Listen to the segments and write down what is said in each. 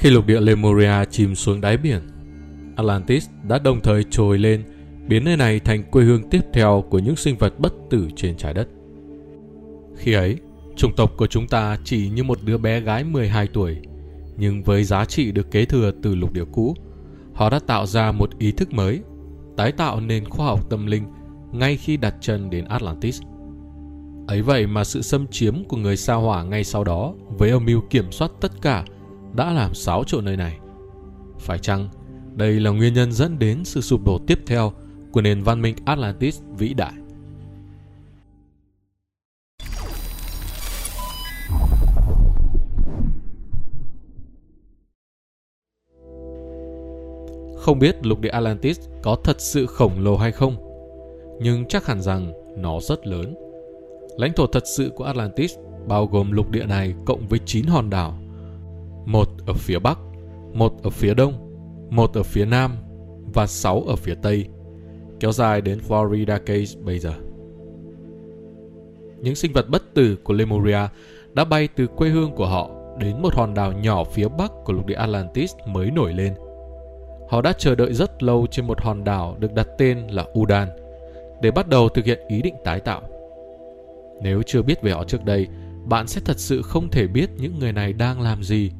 Khi lục địa Lemuria chìm xuống đáy biển, Atlantis đã đồng thời trồi lên, biến nơi này thành quê hương tiếp theo của những sinh vật bất tử trên trái đất. Khi ấy, chủng tộc của chúng ta chỉ như một đứa bé gái 12 tuổi, nhưng với giá trị được kế thừa từ lục địa cũ, họ đã tạo ra một ý thức mới, tái tạo nền khoa học tâm linh ngay khi đặt chân đến Atlantis. Ấy vậy mà sự xâm chiếm của người sao hỏa ngay sau đó với âm mưu kiểm soát tất cả đã làm xáo trộn nơi này. Phải chăng đây là nguyên nhân dẫn đến sự sụp đổ tiếp theo của nền văn minh Atlantis vĩ đại? Không biết lục địa Atlantis có thật sự khổng lồ hay không, nhưng chắc hẳn rằng nó rất lớn. Lãnh thổ thật sự của Atlantis bao gồm lục địa này cộng với 9 hòn đảo. Một ở phía bắc, một ở phía đông, một ở phía nam và sáu ở phía tây, kéo dài đến Florida Keys bây giờ. Những sinh vật bất tử của Lemuria đã bay từ quê hương của họ đến một hòn đảo nhỏ phía bắc của lục địa Atlantis mới nổi lên – Họ đã chờ đợi rất lâu trên một hòn đảo được đặt tên là Udan để bắt đầu thực hiện ý định tái tạo. Nếu chưa biết về họ trước đây, bạn sẽ thật sự không thể biết những người này đang làm gì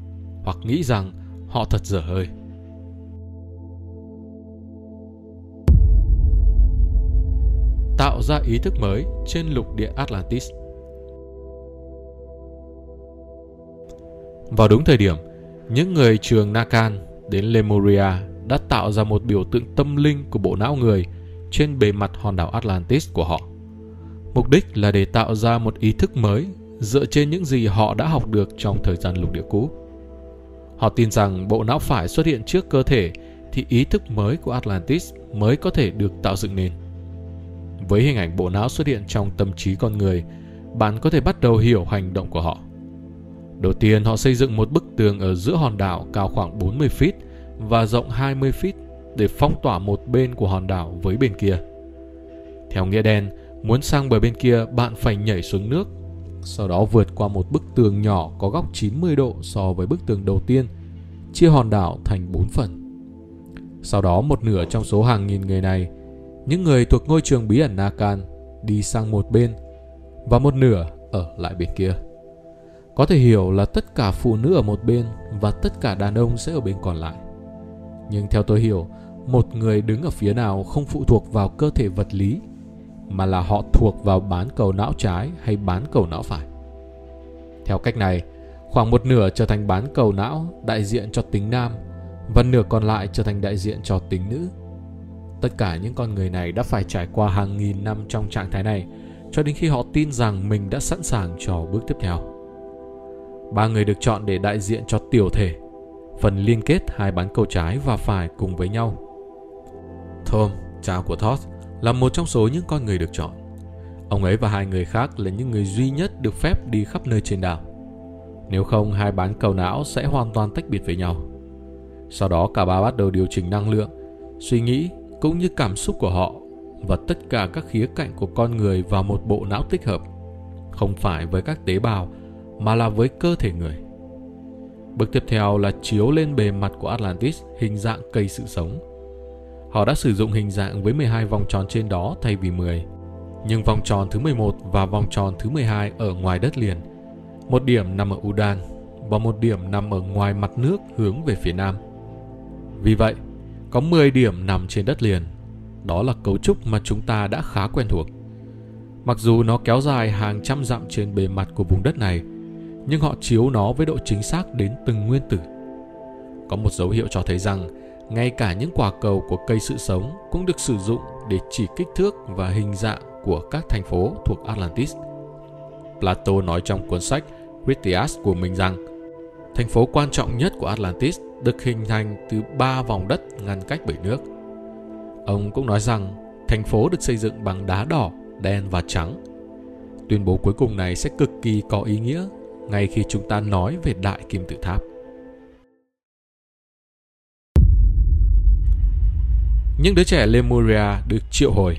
hoặc nghĩ rằng họ thật dở hơi. Tạo ra ý thức mới trên lục địa Atlantis. Vào đúng thời điểm, những người trường Nakan đến Lemuria đã tạo ra một biểu tượng tâm linh của bộ não người trên bề mặt hòn đảo Atlantis của họ. Mục đích là để tạo ra một ý thức mới dựa trên những gì họ đã học được trong thời gian lục địa cũ. Họ tin rằng bộ não phải xuất hiện trước cơ thể thì ý thức mới của Atlantis mới có thể được tạo dựng nên. Với hình ảnh bộ não xuất hiện trong tâm trí con người, bạn có thể bắt đầu hiểu hành động của họ. Đầu tiên, họ xây dựng một bức tường ở giữa hòn đảo cao khoảng 40 feet và rộng 20 feet để phong tỏa một bên của hòn đảo với bên kia. Theo nghĩa đen, muốn sang bờ bên kia bạn phải nhảy xuống nước, sau đó vượt qua một bức tường nhỏ có góc 90 độ so với bức tường đầu tiên, chia hòn đảo thành 4 phần. Sau đó một nửa trong số hàng nghìn người này, những người thuộc ngôi trường bí ẩn Nakan đi sang một bên và một nửa ở lại bên kia. Có thể hiểu là tất cả phụ nữ ở một bên và tất cả đàn ông sẽ ở bên còn lại. Nhưng theo tôi hiểu, một người đứng ở phía nào không phụ thuộc vào cơ thể vật lý, mà là họ thuộc vào bán cầu não trái hay bán cầu não phải. Theo cách này, khoảng một nửa trở thành bán cầu não đại diện cho tính nam và nửa còn lại trở thành đại diện cho tính nữ. Tất cả những con người này đã phải trải qua hàng nghìn năm trong trạng thái này cho đến khi họ tin rằng mình đã sẵn sàng cho bước tiếp theo. Ba người được chọn để đại diện cho tiểu thể phần liên kết hai bán cầu trái và phải cùng với nhau. Tom, cha của Thoth, là một trong số những con người được chọn. Ông ấy và hai người khác là những người duy nhất được phép đi khắp nơi trên đảo. Nếu không, hai bán cầu não sẽ hoàn toàn tách biệt với nhau. Sau đó cả ba bắt đầu điều chỉnh năng lượng, suy nghĩ cũng như cảm xúc của họ và tất cả các khía cạnh của con người vào một bộ não tích hợp, không phải với các tế bào mà là với cơ thể người. Bước tiếp theo là chiếu lên bề mặt của Atlantis hình dạng cây sự sống. Họ đã sử dụng hình dạng với 12 vòng tròn trên đó thay vì 10. Nhưng vòng tròn thứ 11 và vòng tròn thứ 12 ở ngoài đất liền. Một điểm nằm ở Udan và một điểm nằm ở ngoài mặt nước hướng về phía nam. Vì vậy, có 10 điểm nằm trên đất liền. Đó là cấu trúc mà chúng ta đã khá quen thuộc. Mặc dù nó kéo dài hàng trăm dặm trên bề mặt của vùng đất này, nhưng họ chiếu nó với độ chính xác đến từng nguyên tử. Có một dấu hiệu cho thấy rằng ngay cả những quả cầu của cây sự sống cũng được sử dụng để chỉ kích thước và hình dạng của các thành phố thuộc Atlantis. Plato nói trong cuốn sách Critias của mình rằng thành phố quan trọng nhất của Atlantis được hình thành từ ba vòng đất ngăn cách bởi nước. Ông cũng nói rằng thành phố được xây dựng bằng đá đỏ, đen và trắng. Tuyên bố cuối cùng này sẽ cực kỳ có ý nghĩa ngay khi chúng ta nói về đại kim tự tháp. Những đứa trẻ Lemuria được triệu hồi.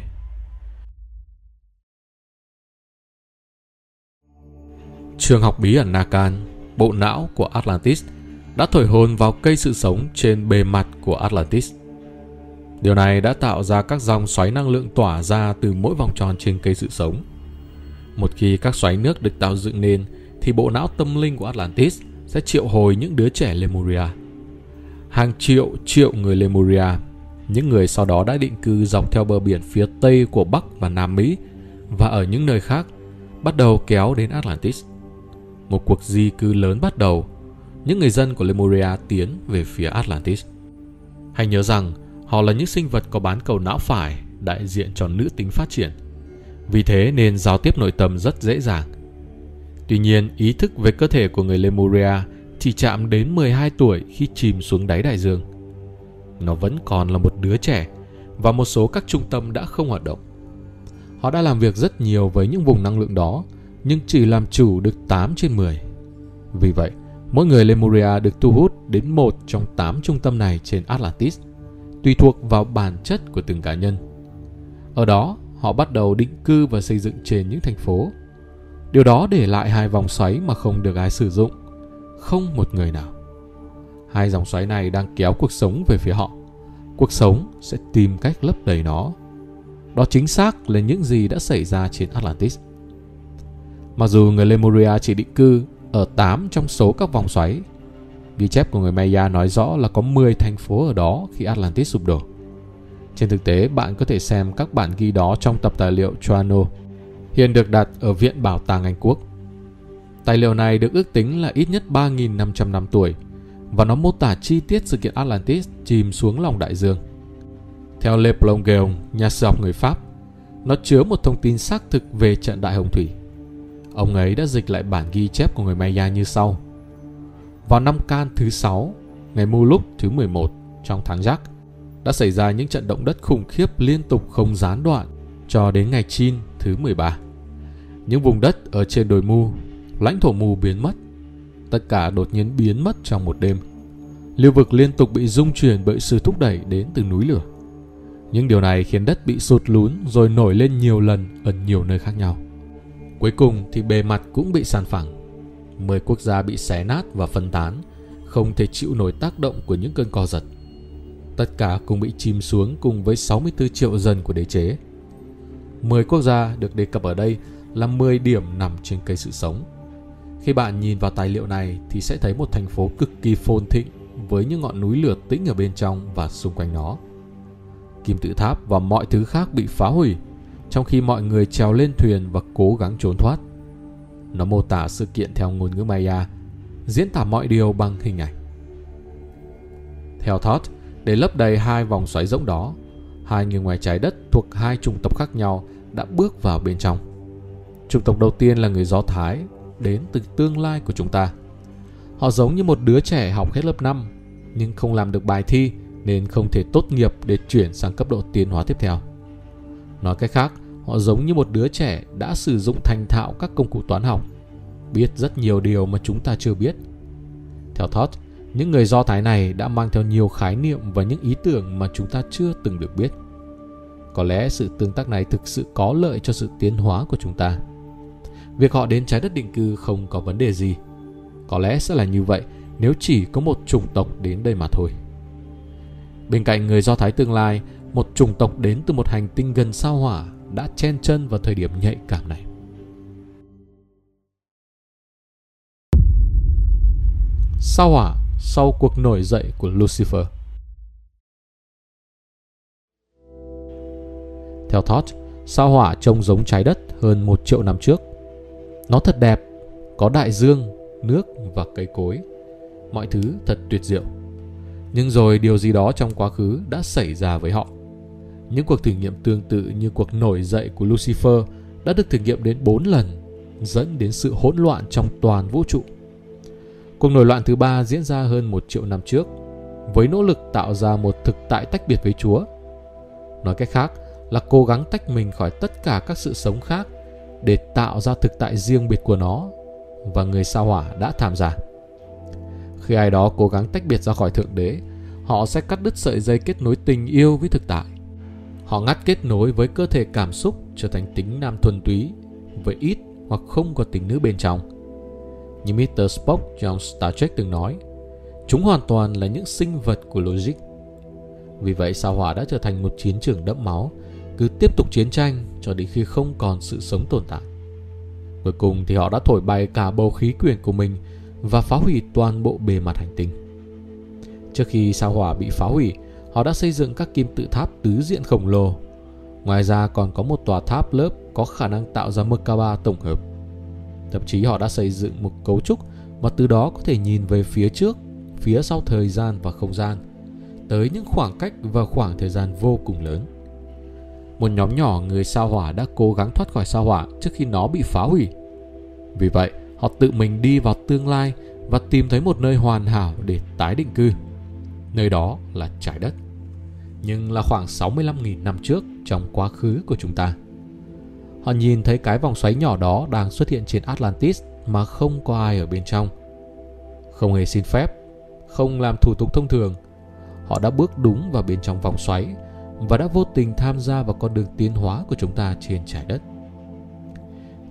Trường học bí ẩn Nakan, bộ não của Atlantis, đã thổi hồn vào cây sự sống trên bề mặt của Atlantis. Điều này đã tạo ra các dòng xoáy năng lượng tỏa ra từ mỗi vòng tròn trên cây sự sống. Một khi các xoáy nước được tạo dựng nên, thì bộ não tâm linh của Atlantis sẽ triệu hồi những đứa trẻ Lemuria. Hàng triệu triệu người Lemuria, những người sau đó đã định cư dọc theo bờ biển phía tây của Bắc và Nam Mỹ và ở những nơi khác, bắt đầu kéo đến Atlantis. Một cuộc di cư lớn bắt đầu, những người dân của Lemuria tiến về phía Atlantis. Hãy nhớ rằng, họ là những sinh vật có bán cầu não phải, đại diện cho nữ tính phát triển. Vì thế nên giao tiếp nội tâm rất dễ dàng. Tuy nhiên, ý thức về cơ thể của người Lemuria chỉ chạm đến 12 tuổi khi chìm xuống đáy đại dương. Nó vẫn còn là một đứa trẻ và một số các trung tâm đã không hoạt động. Họ đã làm việc rất nhiều với những vùng năng lượng đó, nhưng chỉ làm chủ được 8 trên 10. Vì vậy, mỗi người Lemuria được thu hút đến một trong 8 trung tâm này trên Atlantis, tùy thuộc vào bản chất của từng cá nhân. Ở đó, họ bắt đầu định cư và xây dựng trên những thành phố. Điều đó để lại hai vòng xoáy mà không được ai sử dụng, không một người nào. Hai dòng xoáy này đang kéo cuộc sống về phía họ. Cuộc sống sẽ tìm cách lấp đầy nó. Đó chính xác là những gì đã xảy ra trên Atlantis. Mặc dù người Lemuria chỉ định cư ở 8 trong số các vòng xoáy, ghi chép của người Maya nói rõ là có 10 thành phố ở đó khi Atlantis sụp đổ. Trên thực tế, bạn có thể xem các bản ghi đó trong tập tài liệu Choano, hiện được đặt ở Viện Bảo tàng Anh Quốc. Tài liệu này được ước tính là ít nhất 3.500 năm tuổi và nó mô tả chi tiết sự kiện Atlantis chìm xuống lòng đại dương. Theo Le Plongeon, nhà sử học người Pháp, nó chứa một thông tin xác thực về trận đại hồng thủy. Ông ấy đã dịch lại bản ghi chép của người Maya như sau. Vào năm Can thứ 6, ngày Muluk thứ 11 trong tháng Giắc, đã xảy ra những trận động đất khủng khiếp liên tục không gián đoạn cho đến ngày Chin thứ 13. Những vùng đất ở trên đồi mu, lãnh thổ Mu biến mất. Tất cả đột nhiên biến mất trong một đêm. Lưu vực liên tục bị rung chuyển bởi sự thúc đẩy đến từ núi lửa. Những điều này khiến đất bị sụt lún rồi nổi lên nhiều lần ở nhiều nơi khác nhau. Cuối cùng thì bề mặt cũng bị sàn phẳng. Mười quốc gia bị xé nát và phân tán, không thể chịu nổi tác động của những cơn co giật. Tất cả cùng bị chìm xuống cùng với 64 triệu dân của đế chế. 10 quốc gia được đề cập ở đây là 10 điểm nằm trên cây sự sống. Khi bạn nhìn vào tài liệu này thì sẽ thấy một thành phố cực kỳ phồn thịnh với những ngọn núi lửa tĩnh ở bên trong và xung quanh nó. Kim tự tháp và mọi thứ khác bị phá hủy, trong khi mọi người trèo lên thuyền và cố gắng trốn thoát. Nó mô tả sự kiện theo ngôn ngữ Maya, diễn tả mọi điều bằng hình ảnh. Theo Thoth, để lấp đầy hai vòng xoáy rỗng đó, hai người ngoài trái đất thuộc hai chủng tộc khác nhau đã bước vào bên trong. Chủng tộc đầu tiên là người Do Thái, đến từ tương lai của chúng ta. Họ giống như một đứa trẻ học hết lớp 5, nhưng không làm được bài thi nên không thể tốt nghiệp để chuyển sang cấp độ tiến hóa tiếp theo. Nói cách khác, họ giống như một đứa trẻ đã sử dụng thành thạo các công cụ toán học, biết rất nhiều điều mà chúng ta chưa biết. Theo Thoth, những người Do Thái này đã mang theo nhiều khái niệm và những ý tưởng mà chúng ta chưa từng được biết. Có lẽ sự tương tác này thực sự có lợi cho sự tiến hóa của chúng ta. Việc họ đến trái đất định cư không có vấn đề gì. Có lẽ sẽ là như vậy nếu chỉ có một chủng tộc đến đây mà thôi. Bên cạnh người Do Thái tương lai, một chủng tộc đến từ một hành tinh gần sao hỏa đã chen chân vào thời điểm nhạy cảm này. Sao hỏa sau cuộc nổi dậy của Lucifer. Theo Thoth, sao hỏa trông giống trái đất hơn một triệu năm trước. Nó thật đẹp, có đại dương, nước và cây cối. Mọi thứ thật tuyệt diệu. Nhưng rồi điều gì đó trong quá khứ đã xảy ra với họ. Những cuộc thử nghiệm tương tự như cuộc nổi dậy của Lucifer đã được thử nghiệm đến 4 lần, dẫn đến sự hỗn loạn trong toàn vũ trụ. Cuộc nổi loạn thứ ba diễn ra hơn một triệu năm trước, với nỗ lực tạo ra một thực tại tách biệt với Chúa. Nói cách khác là cố gắng tách mình khỏi tất cả các sự sống khác để tạo ra thực tại riêng biệt của nó, và người sao hỏa đã tham gia. Khi ai đó cố gắng tách biệt ra khỏi Thượng Đế, họ sẽ cắt đứt sợi dây kết nối tình yêu với thực tại. Họ ngắt kết nối với cơ thể cảm xúc trở thành tính nam thuần túy, với ít hoặc không có tính nữ bên trong. Như Mr. Spock trong Star Trek từng nói, Chúng hoàn toàn là những sinh vật của logic. Vì vậy sao hỏa đã trở thành một chiến trường đẫm máu, cứ tiếp tục chiến tranh cho đến khi không còn sự sống tồn tại. Cuối cùng thì họ đã thổi bay cả bầu khí quyển của mình và phá hủy toàn bộ bề mặt hành tinh. Trước khi sao hỏa bị phá hủy, họ đã xây dựng các kim tự tháp tứ diện khổng lồ. Ngoài ra còn có một tòa tháp lớp có khả năng tạo ra Merkaba tổng hợp. Thậm chí họ đã xây dựng một cấu trúc mà từ đó có thể nhìn về phía trước, phía sau thời gian và không gian, tới những khoảng cách và khoảng thời gian vô cùng lớn. Một nhóm nhỏ người sao hỏa đã cố gắng thoát khỏi sao hỏa trước khi nó bị phá hủy. Vì vậy, họ tự mình đi vào tương lai và tìm thấy một nơi hoàn hảo để tái định cư. Nơi đó là trái đất. Nhưng là khoảng 65.000 năm trước trong quá khứ của chúng ta. Họ nhìn thấy cái vòng xoáy nhỏ đó đang xuất hiện trên Atlantis mà không có ai ở bên trong. Không hề xin phép, không làm thủ tục thông thường, họ đã bước đúng vào bên trong vòng xoáy và đã vô tình tham gia vào con đường tiến hóa của chúng ta trên trái đất.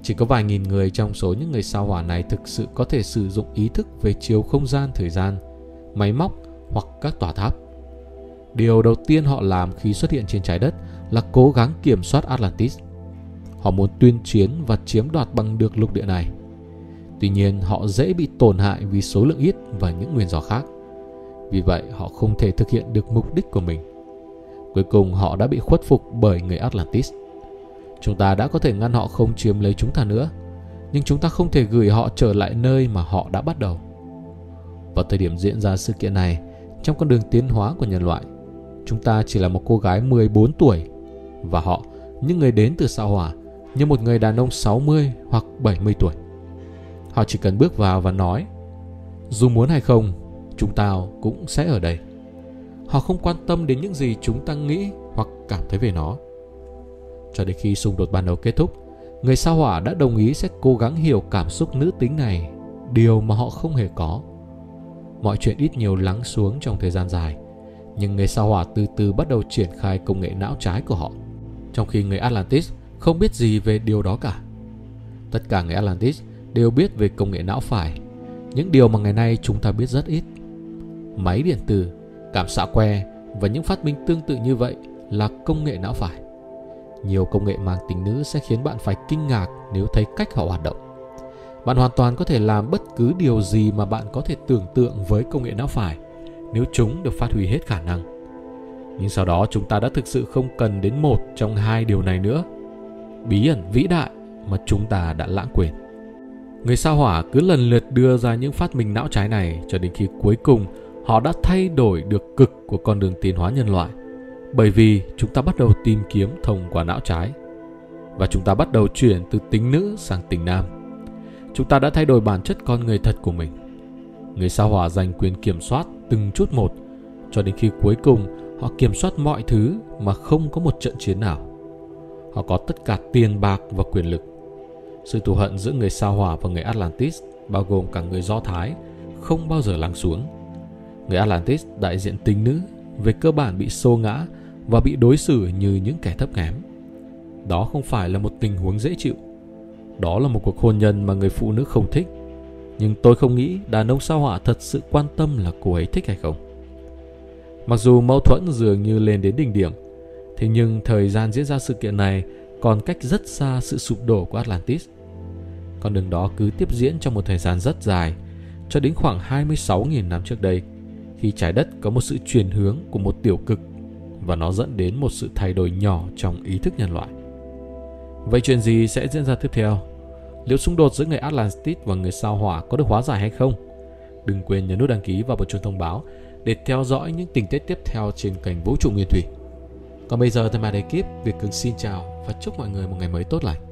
Chỉ có vài nghìn người trong số những người sao hỏa này thực sự có thể sử dụng ý thức về chiều không gian thời gian, máy móc hoặc các tòa tháp. Điều đầu tiên họ làm khi xuất hiện trên trái đất là cố gắng kiểm soát Atlantis. Họ muốn tuyên chiến và chiếm đoạt bằng được lục địa này. Tuy nhiên họ dễ bị tổn hại vì số lượng ít và những nguyên do khác. Vì vậy họ không thể thực hiện được mục đích của mình. Cuối cùng họ đã bị khuất phục bởi người Atlantis. Chúng ta đã có thể ngăn họ không chiếm lấy chúng ta nữa, nhưng chúng ta không thể gửi họ trở lại nơi mà họ đã bắt đầu. Vào thời điểm diễn ra sự kiện này, trong con đường tiến hóa của nhân loại, chúng ta chỉ là một cô gái 14 tuổi và họ, những người đến từ sao hỏa, như một người đàn ông 60 hoặc 70 tuổi. Họ chỉ cần bước vào và nói Dù muốn hay không, chúng ta cũng sẽ ở đây. Họ không quan tâm đến những gì chúng ta nghĩ hoặc cảm thấy về nó. Cho đến khi xung đột ban đầu kết thúc, người sao hỏa đã đồng ý sẽ cố gắng hiểu cảm xúc nữ tính này, điều mà họ không hề có. Mọi chuyện ít nhiều lắng xuống trong thời gian dài, nhưng người sao hỏa từ từ bắt đầu triển khai công nghệ não trái của họ, trong khi người Atlantis không biết gì về điều đó cả. Tất cả người Atlantis đều biết về công nghệ não phải, những điều mà ngày nay chúng ta biết rất ít. Máy điện tử, cảm xạ que và những phát minh tương tự như vậy là công nghệ não phải. Nhiều công nghệ mang tính nữ sẽ khiến bạn phải kinh ngạc nếu thấy cách họ hoạt động. Bạn hoàn toàn có thể làm bất cứ điều gì mà bạn có thể tưởng tượng với công nghệ não phải, nếu chúng được phát huy hết khả năng. Nhưng sau đó chúng ta đã thực sự không cần đến một trong hai điều này nữa. Bí ẩn vĩ đại mà chúng ta đã lãng quên. Người sao hỏa cứ lần lượt đưa ra những phát minh não trái này cho đến khi cuối cùng họ đã thay đổi được cực của con đường tiến hóa nhân loại. Bởi vì chúng ta bắt đầu tìm kiếm thông qua não trái. Và chúng ta bắt đầu chuyển từ tính nữ sang tính nam. Chúng ta đã thay đổi bản chất con người thật của mình. Người sao hỏa giành quyền kiểm soát từng chút một cho đến khi cuối cùng họ kiểm soát mọi thứ mà không có một trận chiến nào. Họ có tất cả tiền bạc và quyền lực sự thù hận giữa người sao hỏa và người Atlantis, bao gồm cả người Do Thái, không bao giờ lắng xuống. Người Atlantis đại diện tính nữ, về cơ bản bị xô ngã và bị đối xử như những kẻ thấp kém. Đó không phải là một tình huống dễ chịu. Đó là một cuộc hôn nhân mà người phụ nữ không thích. Nhưng tôi không nghĩ đàn ông sao hỏa thật sự quan tâm là cô ấy thích hay không. Mặc dù mâu thuẫn dường như lên đến đỉnh điểm, thế nhưng thời gian diễn ra sự kiện này còn cách rất xa sự sụp đổ của Atlantis. Con đường đó cứ tiếp diễn trong một thời gian rất dài, cho đến khoảng 26.000 năm trước đây, khi trái đất có một sự chuyển hướng của một tiểu cực và nó dẫn đến một sự thay đổi nhỏ trong ý thức nhân loại. Vậy chuyện gì sẽ diễn ra tiếp theo? Liệu xung đột giữa người Atlantis và người sao hỏa có được hóa giải hay không? Đừng quên nhấn nút đăng ký và bật chuông thông báo để theo dõi những tình tiết tiếp theo trên kênh Vũ trụ Nguyên Thủy. Còn bây giờ thay mặt ekip, Việt Cường xin chào và chúc mọi người một ngày mới tốt lành.